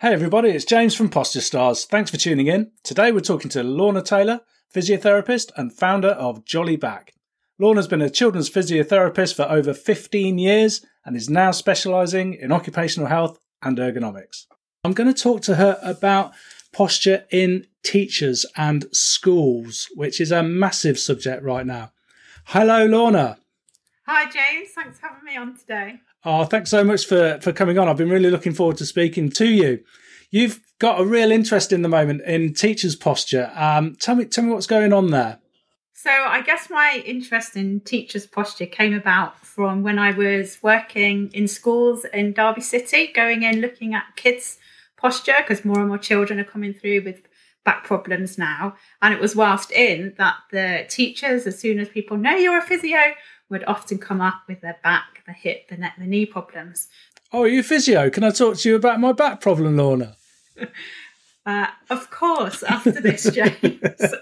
Hey everybody, it's James from Posture Stars. Thanks for tuning in. Today we're talking to Lorna Taylor, physiotherapist and founder of Jolly Back. Lorna's been a children's physiotherapist for over 15 years and is now specialising in occupational health and ergonomics. I'm going to talk to her about posture in teachers and schools, which is a massive subject right now. Hello, Lorna. Hi, James. Thanks for having me on today. Oh, thanks so much for, for coming on. I've been really looking forward to speaking to you. You've got a real interest in the moment in teachers' posture. Um, tell me, tell me what's going on there. So, I guess my interest in teachers' posture came about from when I was working in schools in Derby City, going in looking at kids' posture because more and more children are coming through with back problems now. And it was whilst in that the teachers, as soon as people know you're a physio, would often come up with their back, the hip, the neck, the knee problems. Oh, are you physio? Can I talk to you about my back problem, Lorna? Uh, of course, after this, James,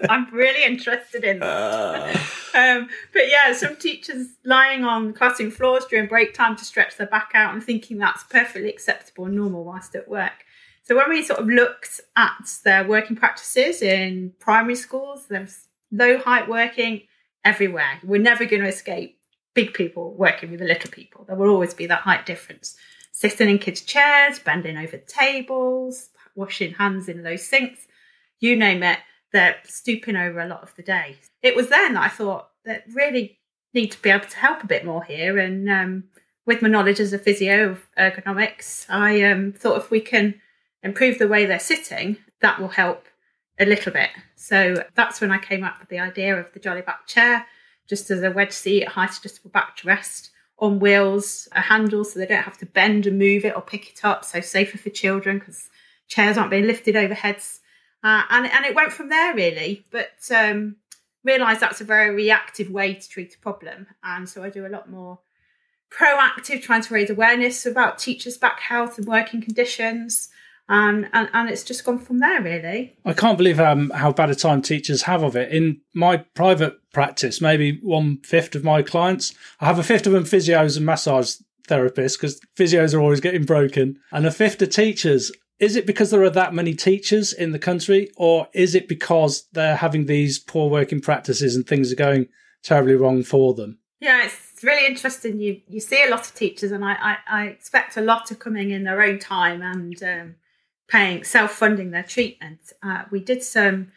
I'm really interested in that. Um, but yeah, some teachers lying on classroom floors during break time to stretch their back out and thinking that's perfectly acceptable and normal whilst at work. So when we sort of looked at their working practices in primary schools, there's low height working everywhere. We're never going to escape big people working with the little people. There will always be that height difference. Sitting in kids' chairs, bending over tables, washing hands in low sinks, you name it, they're stooping over a lot of the day. It was then that I thought that really need to be able to help a bit more here. And um, with my knowledge as a physio of ergonomics, I um, thought if we can improve the way they're sitting, that will help a little bit. So that's when I came up with the idea of the Jolly Back chair, just as a wedge seat, a height adjustable backrest on wheels, a handle so they don't have to bend and move it or pick it up. So safer for children because chairs aren't being lifted over heads. Uh, and, and it went from there really, but um, realised that's a very reactive way to treat a problem. And so I do a lot more proactive, trying to raise awareness about teachers' back health and working conditions. Um, and, and it's just gone from there, really. I can't believe um, how bad a time teachers have of it. In my private practice, maybe one fifth of my clients, I have a fifth of them physios and massage therapists because physios are always getting broken, and a fifth of teachers. Is it because there are that many teachers in the country, or is it because they're having these poor working practices and things are going terribly wrong for them? Yeah, it's really interesting. You you see a lot of teachers, and I I, I expect a lot of coming in their own time and. Um, paying self-funding their treatment. Uh, we did some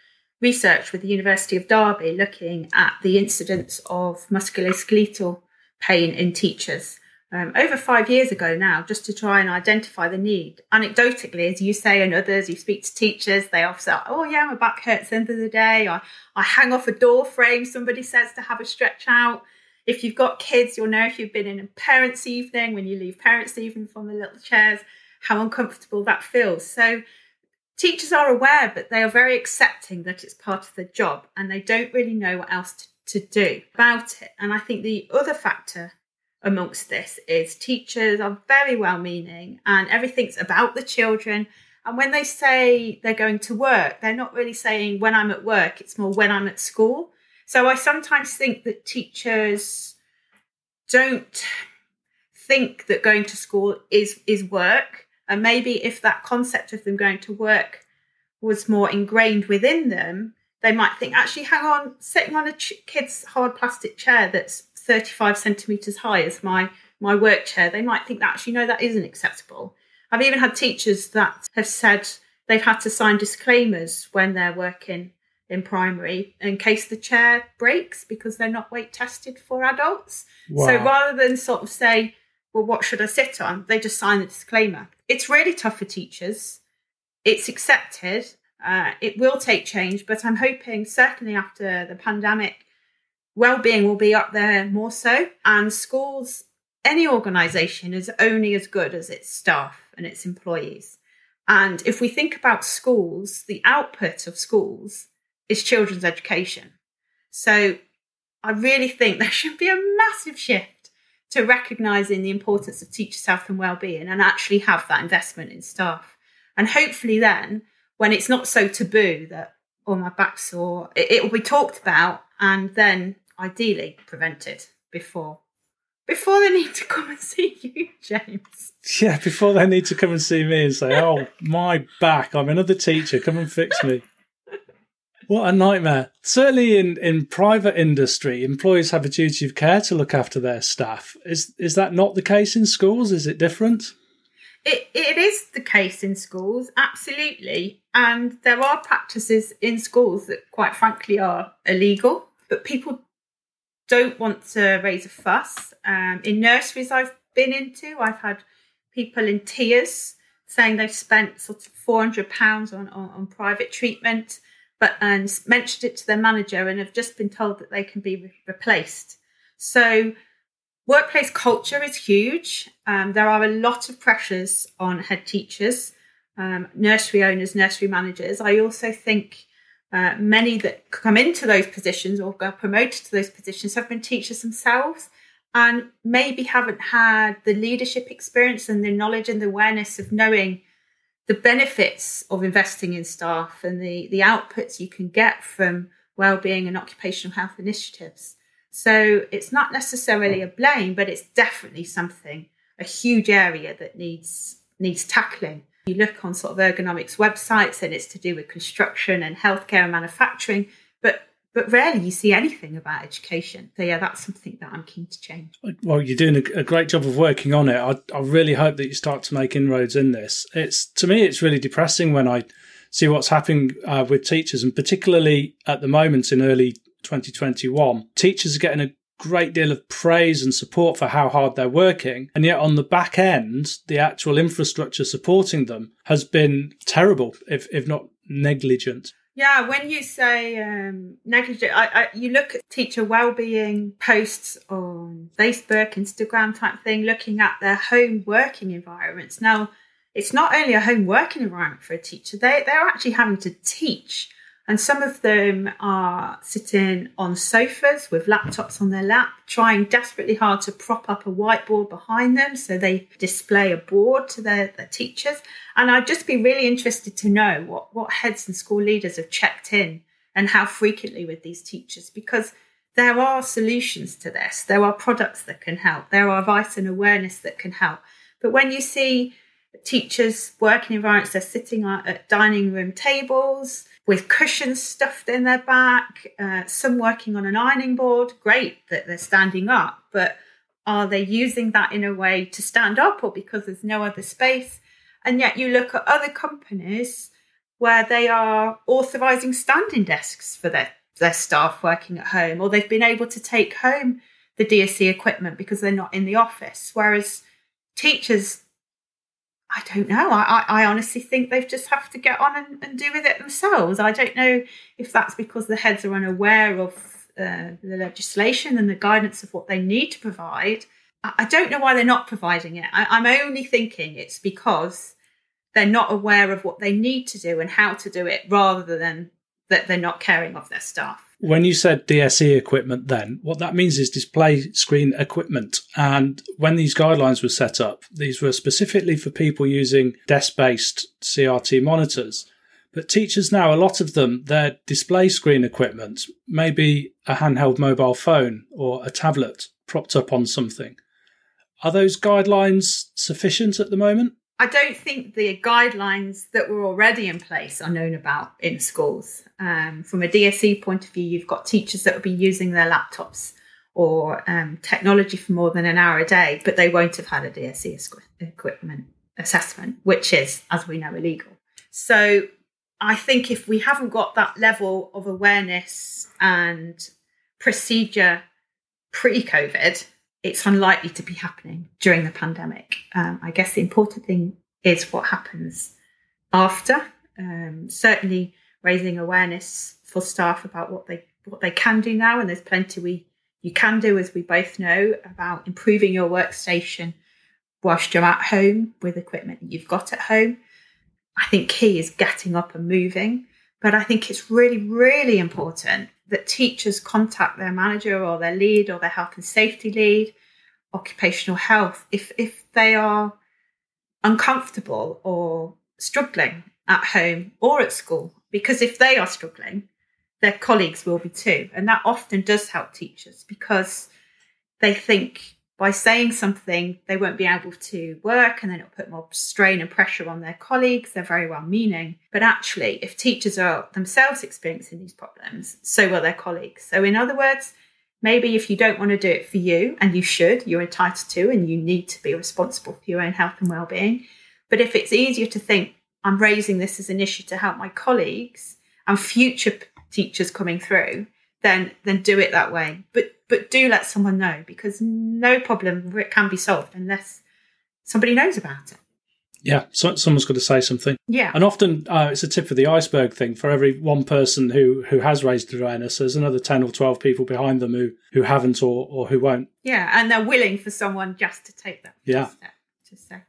research with the University of Derby looking at the incidence of musculoskeletal pain in teachers um, over five years ago now, just to try and identify the need. Anecdotally, as you say, and others, you speak to teachers, they often say, "Oh yeah, my back hurts the end of the day." I I hang off a door frame. Somebody says to have a stretch out. If you've got kids, you'll know if you've been in a parents' evening when you leave parents' evening from the little chairs how uncomfortable that feels. So teachers are aware, but they are very accepting that it's part of the job and they don't really know what else to, to do about it. And I think the other factor amongst this is teachers are very well meaning and everything's about the children. And when they say they're going to work, they're not really saying when I'm at work, it's more when I'm at school. So I sometimes think that teachers don't think that going to school is is work and maybe if that concept of them going to work was more ingrained within them, they might think, actually, hang on, sitting on a ch- kid's hard plastic chair that's 35 centimetres high as my, my work chair, they might think that actually, no, that isn't acceptable. I've even had teachers that have said they've had to sign disclaimers when they're working in primary in case the chair breaks because they're not weight tested for adults. Wow. So rather than sort of say, well, what should I sit on? They just sign the disclaimer. It's really tough for teachers. It's accepted. Uh, it will take change, but I'm hoping certainly after the pandemic, well-being will be up there more so. And schools, any organisation is only as good as its staff and its employees. And if we think about schools, the output of schools is children's education. So I really think there should be a massive shift to recognizing the importance of teachers' health and well-being and actually have that investment in staff. And hopefully then, when it's not so taboo that, oh, my back's sore, it will be talked about and then ideally prevented before before they need to come and see you, James. Yeah, before they need to come and see me and say, "Oh, my back! I'm another teacher. Come and fix me." What a nightmare. Certainly in, in private industry, employees have a duty of care to look after their staff. Is is that not the case in schools? Is it different? It, it is the case in schools, absolutely. And there are practices in schools that, quite frankly, are illegal, but people don't want to raise a fuss. Um, in nurseries I've been into, I've had people in tears saying they've spent sort of £400 on, on, on private treatment but and mentioned it to their manager and have just been told that they can be re- replaced. So Workplace culture is huge. Um, there are a lot of pressures on head teachers, um, nursery owners, nursery managers. I also think uh, many that come into those positions or are promoted to those positions have been teachers themselves and maybe haven't had the leadership experience and the knowledge and the awareness of knowing the benefits of investing in staff and the, the outputs you can get from well-being and occupational health initiatives. So it's not necessarily a blame, but it's definitely something, a huge area that needs needs tackling. You look on sort of ergonomics websites and it's to do with construction and healthcare and manufacturing, but but rarely you see anything about education. So yeah, that's something that I'm keen to change. Well, you're doing a, great job of working on it. I, I really hope that you start to make inroads in this. It's to me, it's really depressing when I see what's happening uh, with teachers, and particularly at the moment in early 2021, teachers are getting a great deal of praise and support for how hard they're working. And yet, on the back end, the actual infrastructure supporting them has been terrible, if, if not negligent. Yeah, when you say um, negligent, I, I, you look at teacher well-being posts on Facebook, Instagram type thing, looking at their home working environments. Now, it's not only a home working environment for a teacher; they they're actually having to teach and some of them are sitting on sofas with laptops on their lap, trying desperately hard to prop up a whiteboard behind them so they display a board to their, their teachers. And I'd just be really interested to know what, what heads and school leaders have checked in and how frequently with these teachers because there are solutions to this. There are products that can help. There are advice and awareness that can help. But when you see teachers working environments, they're sitting at dining room tables, with cushions stuffed in their back, uh, some working on an ironing board. Great that they're standing up, but are they using that in a way to stand up or because there's no other space? And yet you look at other companies where they are authorizing standing desks for their, their staff working at home, or they've been able to take home the DSE equipment because they're not in the office. Whereas teachers I don't know. I, I, honestly think they've just have to get on and, and, do with it themselves. I don't know if that's because the heads are unaware of uh, the legislation and the guidance of what they need to provide. I, I don't know why they're not providing it. I, I'm only thinking it's because they're not aware of what they need to do and how to do it rather than that they're not caring of their staff. When you said DSE equipment, then what that means is display screen equipment. And when these guidelines were set up, these were specifically for people using desk based CRT monitors. But teachers now, a lot of them, their display screen equipment may be a handheld mobile phone or a tablet propped up on something. Are those guidelines sufficient at the moment? I don't think the guidelines that were already in place are known about in schools. Um, from a DSE point of view, you've got teachers that will be using their laptops or um, technology for more than an hour a day, but they won't have had a DSE equipment assessment, which is, as we know, illegal. So I think if we haven't got that level of awareness and procedure pre COVID, it's unlikely to be happening during the pandemic. Um, I guess the important thing is what happens after. Um, certainly, raising awareness for staff about what they what they can do now, and there's plenty we you can do, as we both know, about improving your workstation whilst you're at home with equipment that you've got at home. I think key is getting up and moving, but I think it's really, really important that teachers contact their manager or their lead or their health and safety lead, occupational health, if, if they are uncomfortable or struggling at home or at school. Because if they are struggling, their colleagues will be too. And that often does help teachers because they think, by saying something, they won't be able to work and then it'll put more strain and pressure on their colleagues. They're very well meaning. But actually, if teachers are themselves experiencing these problems, so will their colleagues. So, in other words, maybe if you don't want to do it for you, and you should, you're entitled to, and you need to be responsible for your own health and well being. But if it's easier to think, I'm raising this as an issue to help my colleagues and future teachers coming through, then then do it that way. But but do let someone know because no problem it can be solved unless somebody knows about it. Yeah, so, someone's got to say something. Yeah, and often uh, it's a tip of the iceberg thing. For every one person who who has raised the awareness, there's another ten or twelve people behind them who who haven't or or who won't. Yeah, and they're willing for someone just to take that yeah. step to say.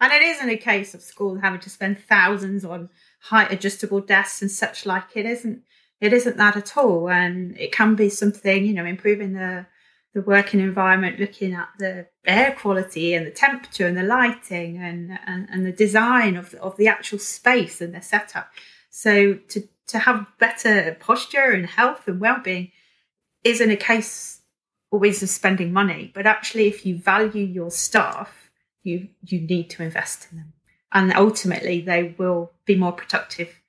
And it isn't a case of school having to spend thousands on height adjustable desks and such like. It isn't it isn't that at all. And it can be something, you know, improving the the working environment, looking at the air quality and the temperature and the lighting and and, and the design of of the actual space and the setup. So to to have better posture and health and well-being isn't a case always of spending money, but actually if you value your staff, you you need to invest in them. And ultimately they will be more productive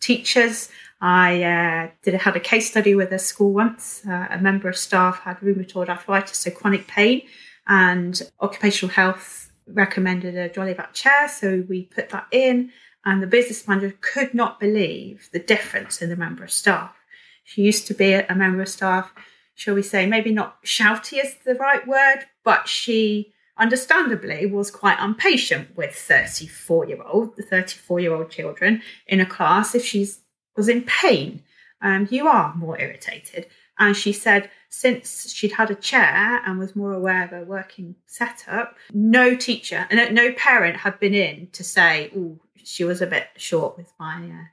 teachers I uh, did had a case study with a school once. Uh, a member of staff had rheumatoid arthritis, so chronic pain, and occupational health recommended a Jollyback chair. So we put that in, and the business manager could not believe the difference in the member of staff. She used to be a member of staff, shall we say, maybe not shouty is the right word, but she understandably was quite impatient with 34 year old, the 34 year old children in a class if she's was in pain. Um, you are more irritated. And she said, since she'd had a chair and was more aware of her working setup, no teacher and no parent had been in to say, "Oh, she was a bit short with my uh,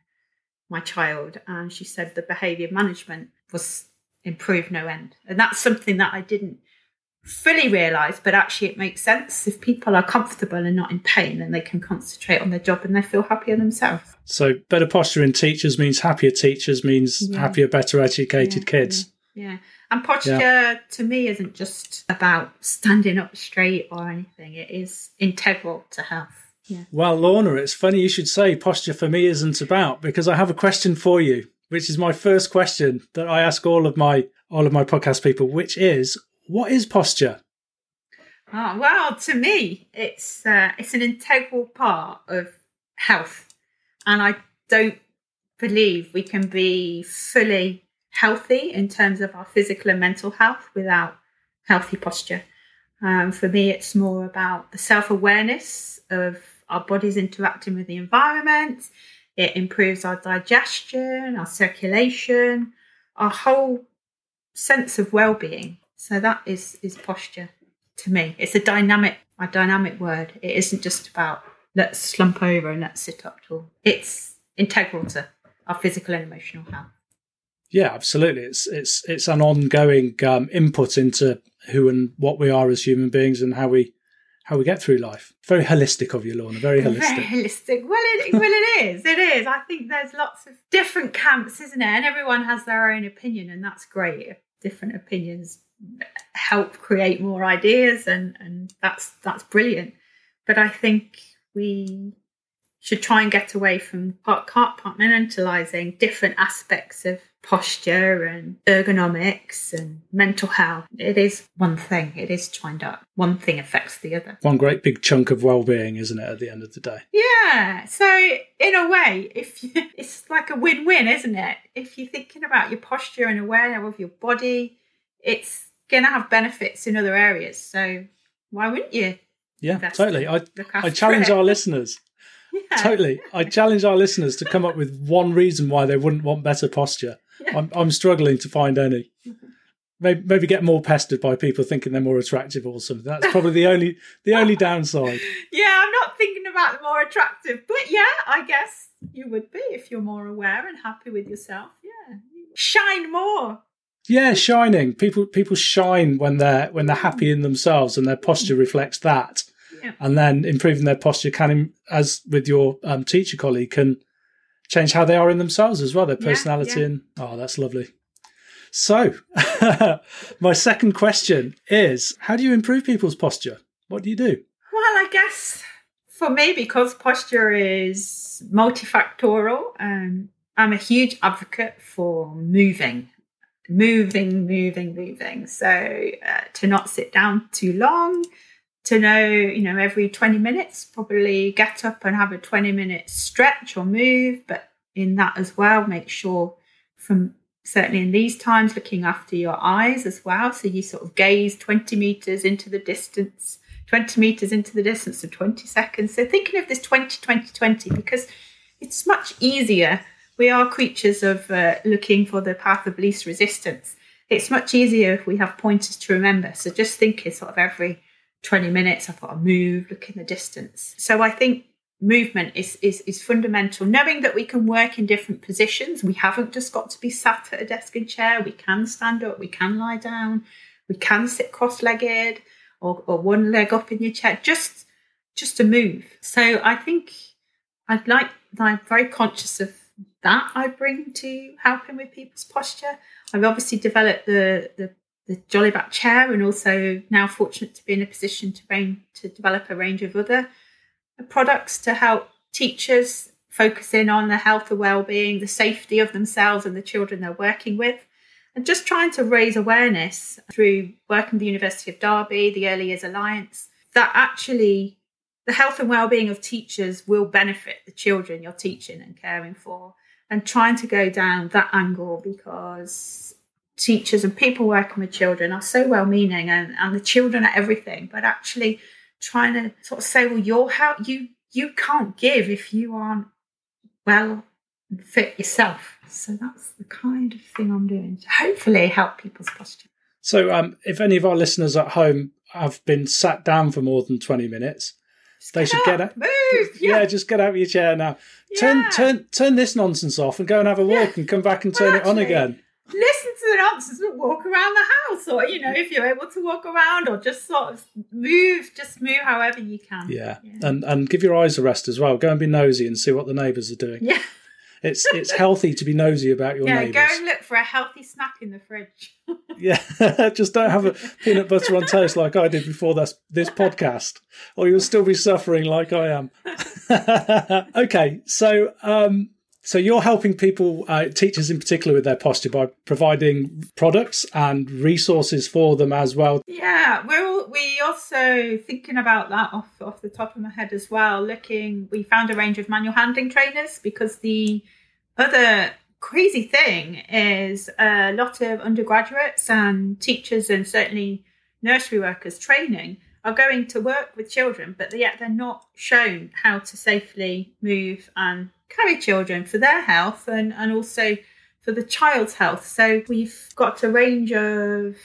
my child." And she said the behaviour management was improved no end, and that's something that I didn't fully realise, but actually it makes sense. If people are comfortable and not in pain, then they can concentrate on their job and they feel happier themselves. So better posture in teachers means happier teachers means yeah. happier, better educated yeah, kids. Yeah. yeah. And posture to me isn't just about standing up straight or anything. It is integral to health. Yeah. Well, Lorna, it's funny you should say posture for me isn't about because I have a question for you, which is my first question that I ask all of my all of my podcast people, which is what is posture? Oh, well, to me, it's uh, it's an integral part of health and I don't believe we can be fully healthy in terms of our physical and mental health without healthy posture. Um, for me, it's more about the self awareness of our bodies interacting with the environment. It improves our digestion, our circulation, our whole sense of well being. So that is is posture to me. It's a dynamic a dynamic word. It isn't just about let's slump over and let's sit up tall. It's integral to our physical and emotional health. Yeah, absolutely. It's it's it's an ongoing um, input into who and what we are as human beings and how we how we get through life. Very holistic of you, Lorna. Very holistic. Very holistic. Well, it, well, it is. It is. I think there's lots of different camps, isn't it? And everyone has their own opinion, and that's great. Different opinions help create more ideas, and and that's that's brilliant. But I think we should try and get away from compartmentalizing different aspects of posture and ergonomics and mental health. It is one thing, it is joined up. One thing affects the other. One great big chunk of well being, isn't it, at the end of the day? Yeah. So, in a way, if you, it's like a win win, isn't it? If you're thinking about your posture and awareness of your body, it's going to have benefits in other areas. So, why wouldn't you? Yeah, totally. I I challenge our listeners. Yeah. Totally. I challenge our listeners to come up with one reason why they wouldn't want better posture. Yeah. I'm I'm struggling to find any. Maybe, maybe get more pestered by people thinking they're more attractive or something. That's probably the only the only downside. Yeah, I'm not thinking about the more attractive, but yeah, I guess you would be if you're more aware and happy with yourself. Yeah, shine more. Yeah, shining. People people shine when they're when they're happy in themselves and their posture reflects that. And then improving their posture can, as with your um, teacher colleague, can change how they are in themselves as well, their personality. Yeah, yeah. And oh, that's lovely. So, my second question is how do you improve people's posture? What do you do? Well, I guess for me, because posture is multifactorial, um, I'm a huge advocate for moving, moving, moving, moving. So uh, to not sit down too long, to know, you know, every 20 minutes, probably get up and have a 20 minute stretch or move. But in that as well, make sure from certainly in these times, looking after your eyes as well. So you sort of gaze 20 meters into the distance 20 meters into the distance of 20 seconds. So thinking of this 20 20 20 because it's much easier. We are creatures of uh, looking for the path of least resistance. It's much easier if we have pointers to remember. So just thinking sort of every 20 minutes, I've got to move, look in the distance. So I think movement is, is, is fundamental. Knowing that we can work in different positions. We haven't just got to be sat at a desk and chair. We can stand up, we can lie down, we can sit cross legged or, or one leg up in your chair, just just to move. So I think I'd like I'm very conscious of that I bring to helping with people's posture. I've obviously developed the the, the Jolly Back chair and also now fortunate to be in a position to bring to develop a range of other products to help teachers focus in on the health and well-being, the safety of themselves and the children they're working with and just trying to raise awareness through working with the University of Derby, the Early Years Alliance, that actually the health and well-being of teachers will benefit the children you're teaching and caring for and trying to go down that angle because teachers and people working with children are so well-meaning and, and the children are everything but actually trying to sort of say well you're how you you can't give if you aren't well fit yourself so that's the kind of thing I'm doing to hopefully help people's posture. So, um, if any of our listeners at home have been sat down for more than 20 minutes, they should up, get out. Move! Yeah. yeah. just get out of your chair now. Turn, yeah. turn, turn this nonsense off and go and have a walk yeah. and come back and turn well, actually, it on again. Listen to the nonsense, but walk around the house, or you know, if you're able to walk around, or just sort of move, just move however you can. Yeah, and and give your eyes a rest as well. Go and be nosy and see what the neighbours are doing. Yeah. It's it's healthy to be nosy about your yeah, neighbours. go and look for a healthy snack in the fridge. yeah, just don't have a peanut butter on toast like I did before this this podcast, or you'll still be suffering like I am. okay, so um, so you're helping people, uh, teachers in particular, with their posture by providing products and resources for them as well. Yeah, we're all, we also thinking about that off off the top of my head as well. Looking, we found a range of manual handling trainers because the other crazy thing is a lot of undergraduates and teachers and certainly nursery workers training are going to work with children, but yet they're not shown how to safely move and carry children for their health and, and also for the child's health. So we've got a range of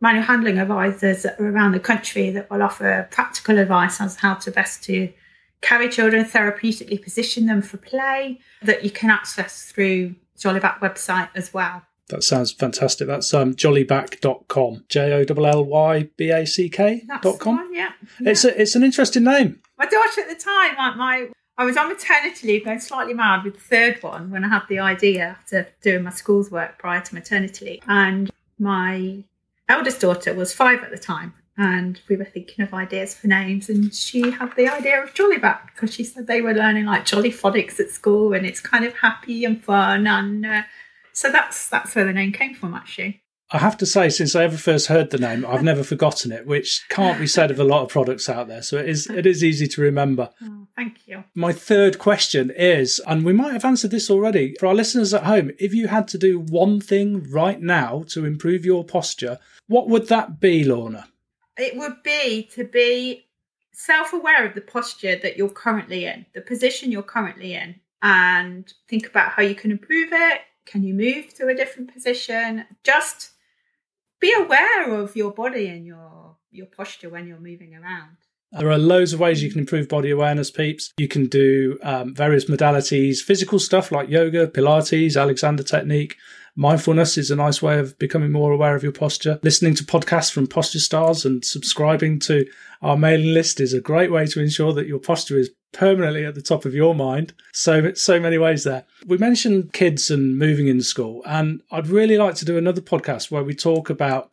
manual handling advisors around the country that will offer practical advice on how to best to carry children therapeutically position them for play that you can access through Jollyback website as well. That sounds fantastic. That's um, jollyback.com. J O L L Y B A C K dot com. yeah. yeah. It's a, it's an interesting name. My daughter at the time, like my I was on maternity leave, going slightly mad with the third one when I had the idea after doing my school's work prior to maternity leave. And my eldest daughter was five at the time, and we were thinking of ideas for names. And she had the idea of Jollyback because she said they were learning like Jolly Phonics at school, and it's kind of happy and fun. And uh, so that's that's where the name came from, actually. I have to say, since I ever first heard the name, I've never forgotten it, which can't be said of a lot of products out there. So it is it is easy to remember. Thank you. My third question is, and we might have answered this already, for our listeners at home, if you had to do one thing right now to improve your posture, what would that be, Lorna? It would be to be self aware of the posture that you're currently in, the position you're currently in, and think about how you can improve it. Can you move to a different position? Just be aware of your body and your your posture when you're moving around. There are loads of ways you can improve body awareness, peeps. You can do um, various modalities, physical stuff like yoga, Pilates, Alexander technique. Mindfulness is a nice way of becoming more aware of your posture. Listening to podcasts from Posture Stars and subscribing to our mailing list is a great way to ensure that your posture is permanently at the top of your mind. So so many ways there. We mentioned kids and moving in school, and I'd really like to do another podcast where we talk about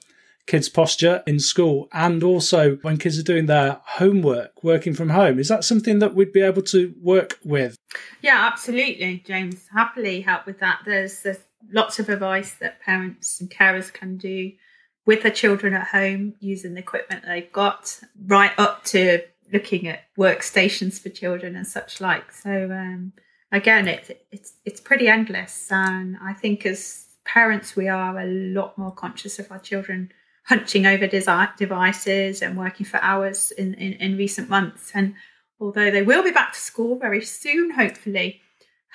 kids' posture in school and also when kids are doing their homework, working from home. Is that something that we'd be able to work with? Yeah, absolutely, James. Happily help with that. There's there's lots of advice that parents and carers can do with their children at home using the equipment they've got, right up to looking at workstations for children and such like. So um, again, it's it's it's pretty endless, and I think as parents we are a lot more conscious of our children hunching over devices and working for hours in, in, in recent months. And although they will be back to school very soon, hopefully,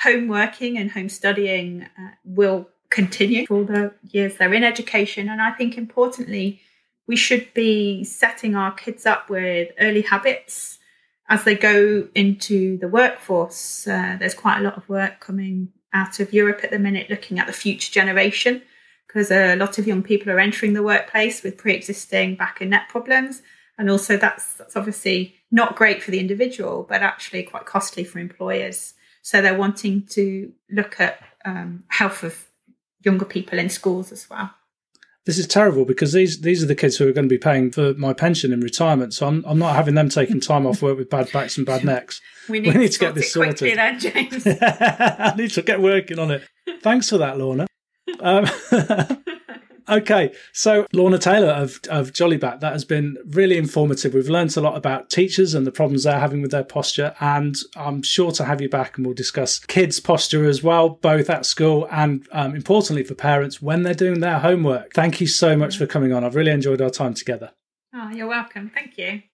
home working and home studying uh, will continue for the years they're in education. And I think importantly, we should be setting our kids up with early habits as they go into the workforce. Uh, there's quite a lot of work coming out of Europe at the minute looking at the future generation because a lot of young people are entering the workplace with pre-existing back and neck problems and also that's, that's obviously not great for the individual but actually quite costly for employers so they're wanting to look at um, health of younger people in schools as well this is terrible because these these are the kids who are going to be paying for my pension in retirement. So I'm, I'm not having them taking time off work with bad backs and bad necks. We need, we need to, to get this sorted. Then, James. I need to get working on it. Thanks for that, Lorna. Um, okay, so Lorna Taylor of, of Jollyback, that has been really informative. We've learned a lot about teachers and the problems they're having with their posture, and I'm sure to have you back and we'll discuss kids' posture as well, both at school and um, importantly for parents when they're doing their homework. Thank you so much for coming on. I've really enjoyed our time together. Oh, you're welcome. Thank you.